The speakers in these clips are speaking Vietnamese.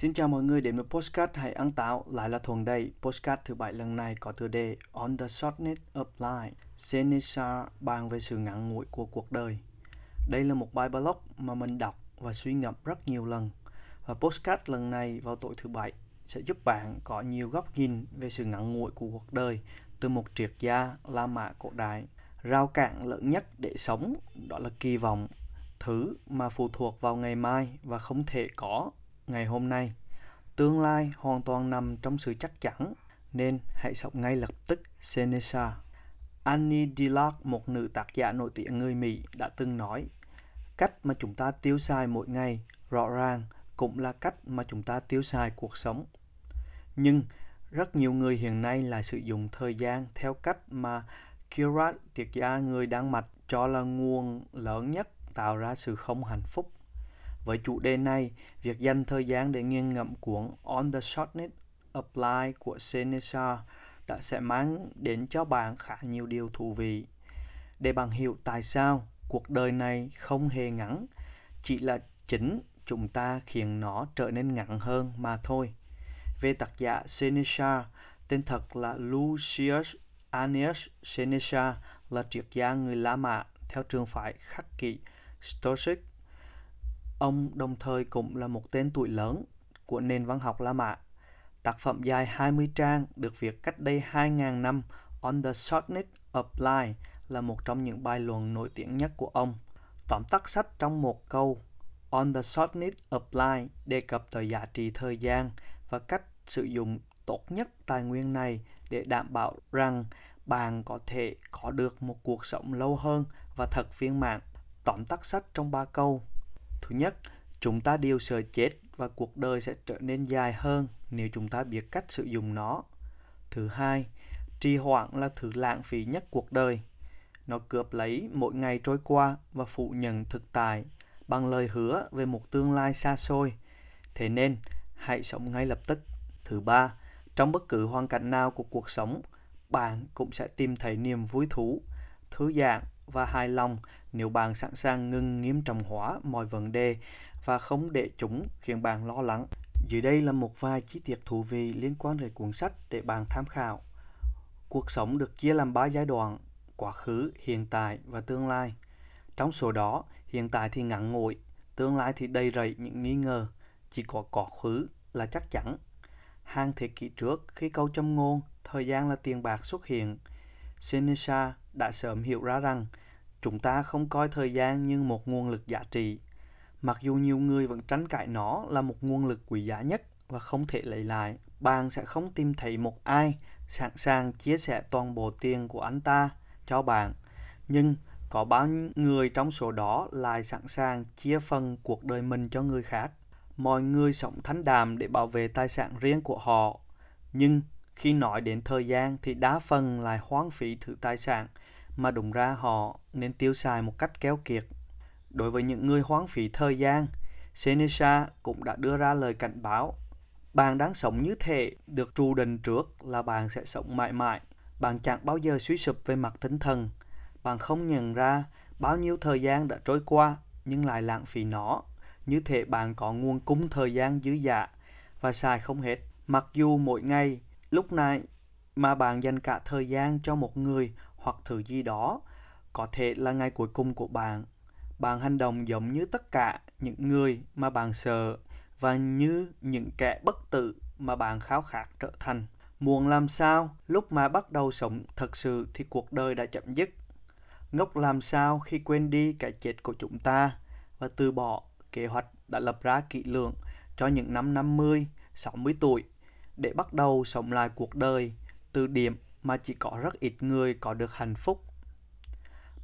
Xin chào mọi người đến với Postcard Hãy ăn táo lại là Thuần đây. Postcard thứ bảy lần này có tựa đề On the Shortness of Life. Seneca bàn về sự ngắn ngủi của cuộc đời. Đây là một bài blog mà mình đọc và suy ngẫm rất nhiều lần. Và Postcard lần này vào tối thứ bảy sẽ giúp bạn có nhiều góc nhìn về sự ngắn ngủi của cuộc đời từ một triết gia La Mã cổ đại. Rào cản lớn nhất để sống đó là kỳ vọng, thứ mà phụ thuộc vào ngày mai và không thể có ngày hôm nay. Tương lai hoàn toàn nằm trong sự chắc chắn, nên hãy sống ngay lập tức. Seneca Annie Dillard, một nữ tác giả nổi tiếng người Mỹ, đã từng nói Cách mà chúng ta tiêu xài mỗi ngày rõ ràng cũng là cách mà chúng ta tiêu xài cuộc sống. Nhưng rất nhiều người hiện nay lại sử dụng thời gian theo cách mà Kirat, triết gia người Đan Mạch, cho là nguồn lớn nhất tạo ra sự không hạnh phúc. Với chủ đề này, việc dành thời gian để nghiên ngẫm cuốn On the Shortness of Life của Seneca đã sẽ mang đến cho bạn khá nhiều điều thú vị. Để bạn hiểu tại sao cuộc đời này không hề ngắn, chỉ là chính chúng ta khiến nó trở nên ngắn hơn mà thôi. Về tác giả Seneca, tên thật là Lucius Annius Seneca là triết gia người La Mã theo trường phái khắc kỷ Stoic Ông đồng thời cũng là một tên tuổi lớn của nền văn học La Mã. Tác phẩm dài 20 trang được viết cách đây 2.000 năm, On the Shortness of Life là một trong những bài luận nổi tiếng nhất của ông. Tóm tắt sách trong một câu, On the Shortness of Life đề cập tới giá trị thời gian và cách sử dụng tốt nhất tài nguyên này để đảm bảo rằng bạn có thể có được một cuộc sống lâu hơn và thật viên mãn. Tóm tắt sách trong ba câu Thứ nhất, chúng ta đều sợ chết và cuộc đời sẽ trở nên dài hơn nếu chúng ta biết cách sử dụng nó. Thứ hai, trì hoãn là thứ lãng phí nhất cuộc đời. Nó cướp lấy mỗi ngày trôi qua và phủ nhận thực tại bằng lời hứa về một tương lai xa xôi. Thế nên, hãy sống ngay lập tức. Thứ ba, trong bất cứ hoàn cảnh nào của cuộc sống, bạn cũng sẽ tìm thấy niềm vui thú, thư giãn và hài lòng nếu bạn sẵn sàng ngừng nghiêm trọng hóa mọi vấn đề và không để chúng khiến bạn lo lắng. Dưới đây là một vài chi tiết thú vị liên quan đến cuốn sách để bạn tham khảo. Cuộc sống được chia làm ba giai đoạn, quá khứ, hiện tại và tương lai. Trong số đó, hiện tại thì ngắn ngủi, tương lai thì đầy rẫy những nghi ngờ, chỉ có quá khứ là chắc chắn. Hàng thế kỷ trước, khi câu châm ngôn thời gian là tiền bạc xuất hiện, Seneca đã sớm hiểu ra rằng chúng ta không coi thời gian như một nguồn lực giá trị, mặc dù nhiều người vẫn tranh cãi nó là một nguồn lực quý giá nhất và không thể lấy lại. Bạn sẽ không tìm thấy một ai sẵn sàng chia sẻ toàn bộ tiền của anh ta cho bạn, nhưng có bao nhiêu người trong số đó lại sẵn sàng chia phần cuộc đời mình cho người khác. Mọi người sống thánh đàm để bảo vệ tài sản riêng của họ, nhưng khi nói đến thời gian thì đa phần lại hoang phí thứ tài sản mà đúng ra họ nên tiêu xài một cách kéo kiệt. Đối với những người hoang phí thời gian, Seneca cũng đã đưa ra lời cảnh báo. Bạn đang sống như thế được trù định trước là bạn sẽ sống mãi mãi. Bạn chẳng bao giờ suy sụp về mặt tinh thần. Bạn không nhận ra bao nhiêu thời gian đã trôi qua nhưng lại lãng phí nó. Như thế bạn có nguồn cung thời gian dư dả và xài không hết. Mặc dù mỗi ngày lúc này mà bạn dành cả thời gian cho một người hoặc thứ gì đó. Có thể là ngày cuối cùng của bạn. Bạn hành động giống như tất cả những người mà bạn sợ và như những kẻ bất tử mà bạn khao khát trở thành. Muốn làm sao? Lúc mà bắt đầu sống thật sự thì cuộc đời đã chậm dứt. Ngốc làm sao khi quên đi cái chết của chúng ta và từ bỏ kế hoạch đã lập ra kỹ lưỡng cho những năm 50, 60 tuổi để bắt đầu sống lại cuộc đời từ điểm mà chỉ có rất ít người có được hạnh phúc.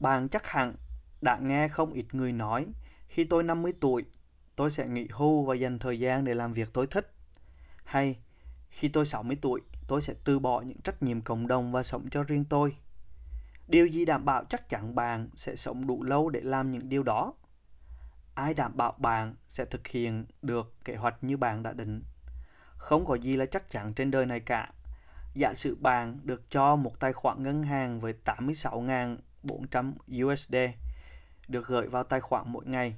Bạn chắc hẳn đã nghe không ít người nói khi tôi 50 tuổi, tôi sẽ nghỉ hưu và dành thời gian để làm việc tôi thích. Hay khi tôi 60 tuổi, tôi sẽ từ bỏ những trách nhiệm cộng đồng và sống cho riêng tôi. Điều gì đảm bảo chắc chắn bạn sẽ sống đủ lâu để làm những điều đó? Ai đảm bảo bạn sẽ thực hiện được kế hoạch như bạn đã định? Không có gì là chắc chắn trên đời này cả. Giả sử bạn được cho một tài khoản ngân hàng với 86.400 USD được gửi vào tài khoản mỗi ngày.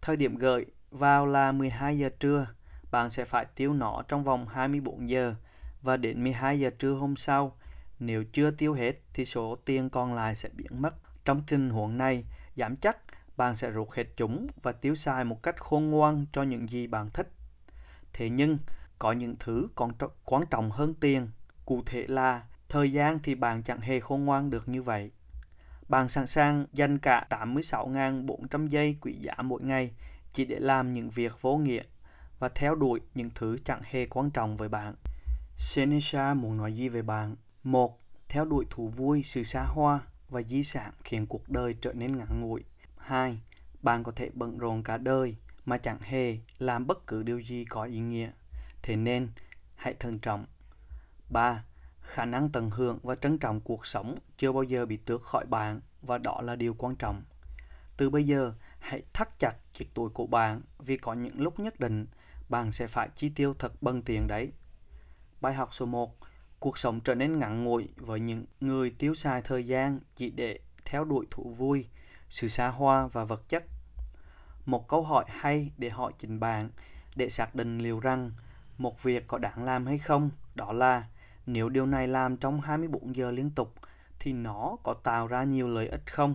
Thời điểm gửi vào là 12 giờ trưa. bạn sẽ phải tiêu nó trong vòng 24 giờ và đến 12 giờ trưa hôm sau, nếu chưa tiêu hết thì số tiền còn lại sẽ biến mất. Trong tình huống này, giảm chắc bạn sẽ rút hết chúng và tiêu xài một cách khôn ngoan cho những gì bạn thích. Thế nhưng, có những thứ còn quan trọng hơn tiền. Cụ thể là thời gian thì bạn chẳng hề khôn ngoan được như vậy. Bạn sẵn sàng dành cả 86.400 giây quý giá mỗi ngày chỉ để làm những việc vô nghĩa và theo đuổi những thứ chẳng hề quan trọng với bạn. Seneca muốn nói gì về bạn? Một, theo đuổi thú vui, sự xa hoa và di sản khiến cuộc đời trở nên ngắn ngủi. Hai, bạn có thể bận rộn cả đời mà chẳng hề làm bất cứ điều gì có ý nghĩa. Thế nên, hãy thận trọng. 3. Khả năng tận hưởng và trân trọng cuộc sống chưa bao giờ bị tước khỏi bạn và đó là điều quan trọng. Từ bây giờ, hãy thắt chặt chiếc túi của bạn vì có những lúc nhất định bạn sẽ phải chi tiêu thật bần tiền đấy. Bài học số 1. Cuộc sống trở nên ngắn ngủi với những người tiêu xài thời gian chỉ để theo đuổi thú vui, sự xa hoa và vật chất. Một câu hỏi hay để hỏi chính bạn để xác định liệu rằng một việc có đáng làm hay không, đó là nếu điều này làm trong 24 giờ liên tục thì nó có tạo ra nhiều lợi ích không?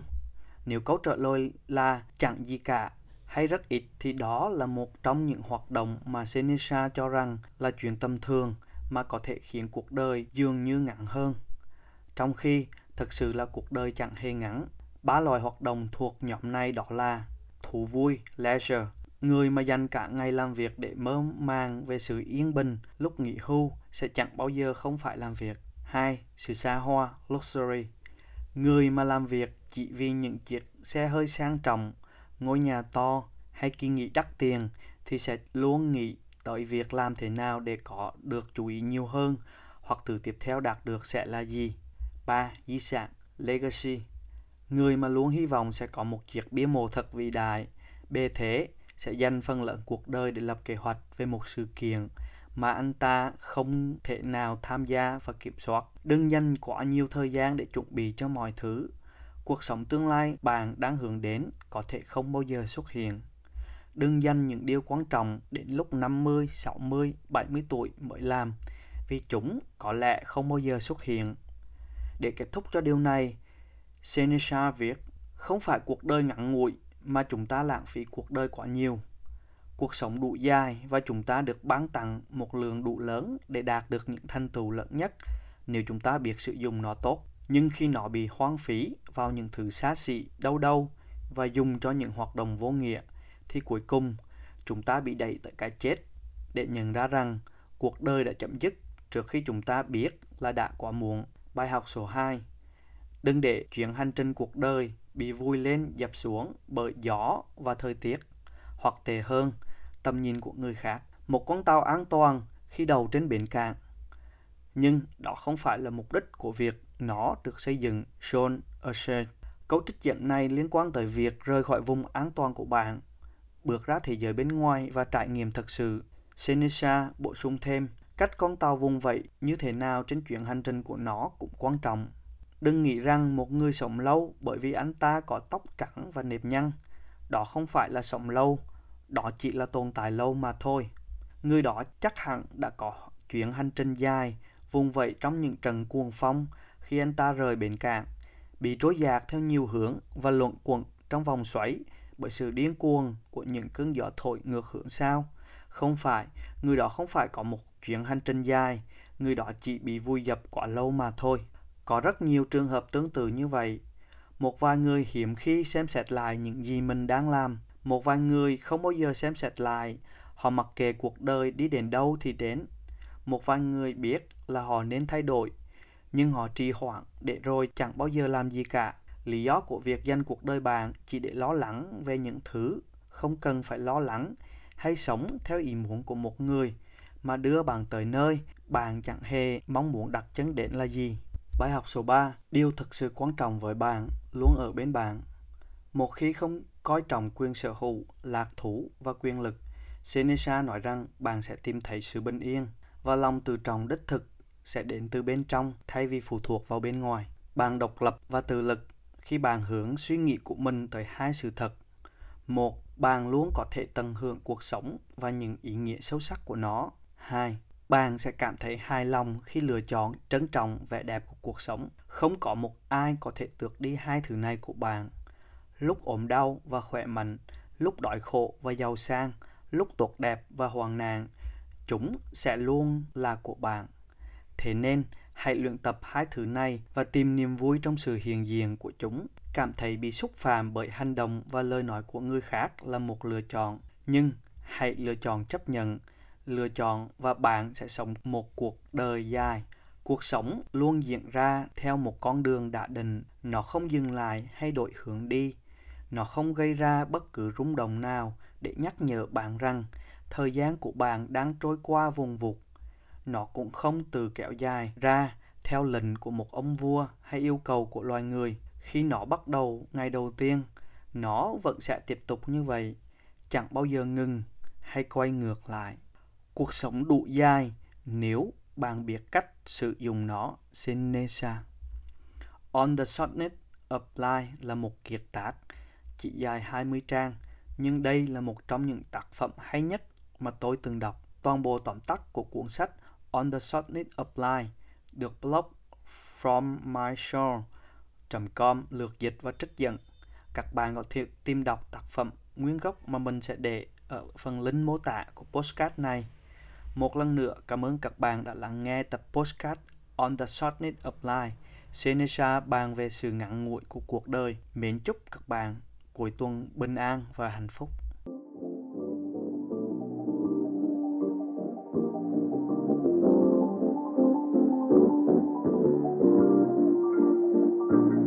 Nếu câu trả lời là chẳng gì cả hay rất ít thì đó là một trong những hoạt động mà Seneca cho rằng là chuyện tầm thường mà có thể khiến cuộc đời dường như ngắn hơn. Trong khi thực sự là cuộc đời chẳng hề ngắn. Ba loại hoạt động thuộc nhóm này đó là thú vui, leisure, người mà dành cả ngày làm việc để mơ màng về sự yên bình lúc nghỉ hưu sẽ chẳng bao giờ không phải làm việc. Hai, sự xa hoa, luxury. Người mà làm việc chỉ vì những chiếc xe hơi sang trọng, ngôi nhà to hay kỳ nghỉ đắt tiền thì sẽ luôn nghĩ tới việc làm thế nào để có được chú ý nhiều hơn hoặc từ tiếp theo đạt được sẽ là gì. 3. Di sản Legacy Người mà luôn hy vọng sẽ có một chiếc bia mộ thật vĩ đại, bề thế sẽ dành phần lớn cuộc đời để lập kế hoạch về một sự kiện mà anh ta không thể nào tham gia và kiểm soát. Đừng dành quá nhiều thời gian để chuẩn bị cho mọi thứ. Cuộc sống tương lai bạn đang hướng đến có thể không bao giờ xuất hiện. Đừng dành những điều quan trọng đến lúc 50, 60, 70 tuổi mới làm vì chúng có lẽ không bao giờ xuất hiện. Để kết thúc cho điều này, Seneca viết, không phải cuộc đời ngắn ngủi mà chúng ta lãng phí cuộc đời quá nhiều. Cuộc sống đủ dài và chúng ta được ban tặng một lượng đủ lớn để đạt được những thành tựu lớn nhất nếu chúng ta biết sử dụng nó tốt. Nhưng khi nó bị hoang phí vào những thứ xa xỉ, đau đâu và dùng cho những hoạt động vô nghĩa, thì cuối cùng chúng ta bị đẩy tới cái chết để nhận ra rằng cuộc đời đã chấm dứt trước khi chúng ta biết là đã quá muộn. Bài học số 2 Đừng để chuyến hành trình cuộc đời bị vui lên dập xuống bởi gió và thời tiết, hoặc tệ hơn, tầm nhìn của người khác. Một con tàu an toàn khi đầu trên biển cạn Nhưng đó không phải là mục đích của việc nó được xây dựng, John Usher. Câu trích dẫn này liên quan tới việc rời khỏi vùng an toàn của bạn, bước ra thế giới bên ngoài và trải nghiệm thật sự. Seneca bổ sung thêm, cách con tàu vùng vậy như thế nào trên chuyến hành trình của nó cũng quan trọng. Đừng nghĩ rằng một người sống lâu bởi vì anh ta có tóc trắng và nếp nhăn. Đó không phải là sống lâu, đó chỉ là tồn tại lâu mà thôi. Người đó chắc hẳn đã có chuyến hành trình dài, vùng vẫy trong những trận cuồng phong khi anh ta rời bến cảng, bị trối dạt theo nhiều hướng và luận quẩn trong vòng xoáy bởi sự điên cuồng của những cơn gió thổi ngược hướng sao. Không phải, người đó không phải có một chuyến hành trình dài, người đó chỉ bị vui dập quá lâu mà thôi. Có rất nhiều trường hợp tương tự như vậy. Một vài người hiếm khi xem xét lại những gì mình đang làm. Một vài người không bao giờ xem xét lại. Họ mặc kệ cuộc đời đi đến đâu thì đến. Một vài người biết là họ nên thay đổi. Nhưng họ trì hoãn để rồi chẳng bao giờ làm gì cả. Lý do của việc dành cuộc đời bạn chỉ để lo lắng về những thứ không cần phải lo lắng hay sống theo ý muốn của một người mà đưa bạn tới nơi bạn chẳng hề mong muốn đặt chân đến là gì. Bài học số 3, điều thực sự quan trọng với bạn luôn ở bên bạn. Một khi không coi trọng quyền sở hữu, lạc thú và quyền lực, Seneca nói rằng bạn sẽ tìm thấy sự bình yên và lòng tự trọng đích thực sẽ đến từ bên trong thay vì phụ thuộc vào bên ngoài. Bạn độc lập và tự lực khi bạn hướng suy nghĩ của mình tới hai sự thật. Một, bạn luôn có thể tận hưởng cuộc sống và những ý nghĩa sâu sắc của nó. Hai, bạn sẽ cảm thấy hài lòng khi lựa chọn trân trọng vẻ đẹp của cuộc sống. Không có một ai có thể tước đi hai thứ này của bạn. Lúc ốm đau và khỏe mạnh, lúc đói khổ và giàu sang, lúc tốt đẹp và hoàng nạn, chúng sẽ luôn là của bạn. Thế nên, hãy luyện tập hai thứ này và tìm niềm vui trong sự hiện diện của chúng. Cảm thấy bị xúc phạm bởi hành động và lời nói của người khác là một lựa chọn, nhưng hãy lựa chọn chấp nhận, lựa chọn và bạn sẽ sống một cuộc đời dài. Cuộc sống luôn diễn ra theo một con đường đã định, nó không dừng lại hay đổi hướng đi. Nó không gây ra bất cứ rung động nào để nhắc nhở bạn rằng thời gian của bạn đang trôi qua vùng vụt. Nó cũng không từ kéo dài ra theo lệnh của một ông vua hay yêu cầu của loài người. Khi nó bắt đầu ngày đầu tiên, nó vẫn sẽ tiếp tục như vậy, chẳng bao giờ ngừng hay quay ngược lại. Cuộc sống đủ dài nếu bạn biết cách sử dụng nó. Senesa On the Shortness Apply là một kiệt tác chỉ dài 20 trang, nhưng đây là một trong những tác phẩm hay nhất mà tôi từng đọc. Toàn bộ tóm tắt của cuốn sách On the Shortness Apply được blog from myshore.com lược dịch và trích dẫn. Các bạn có thể tìm đọc tác phẩm nguyên gốc mà mình sẽ để ở phần link mô tả của postcard này. Một lần nữa, cảm ơn các bạn đã lắng nghe tập postcard On the Shortness of Life. Seneca bàn về sự ngắn ngủi của cuộc đời. Mến chúc các bạn cuối tuần bình an và hạnh phúc.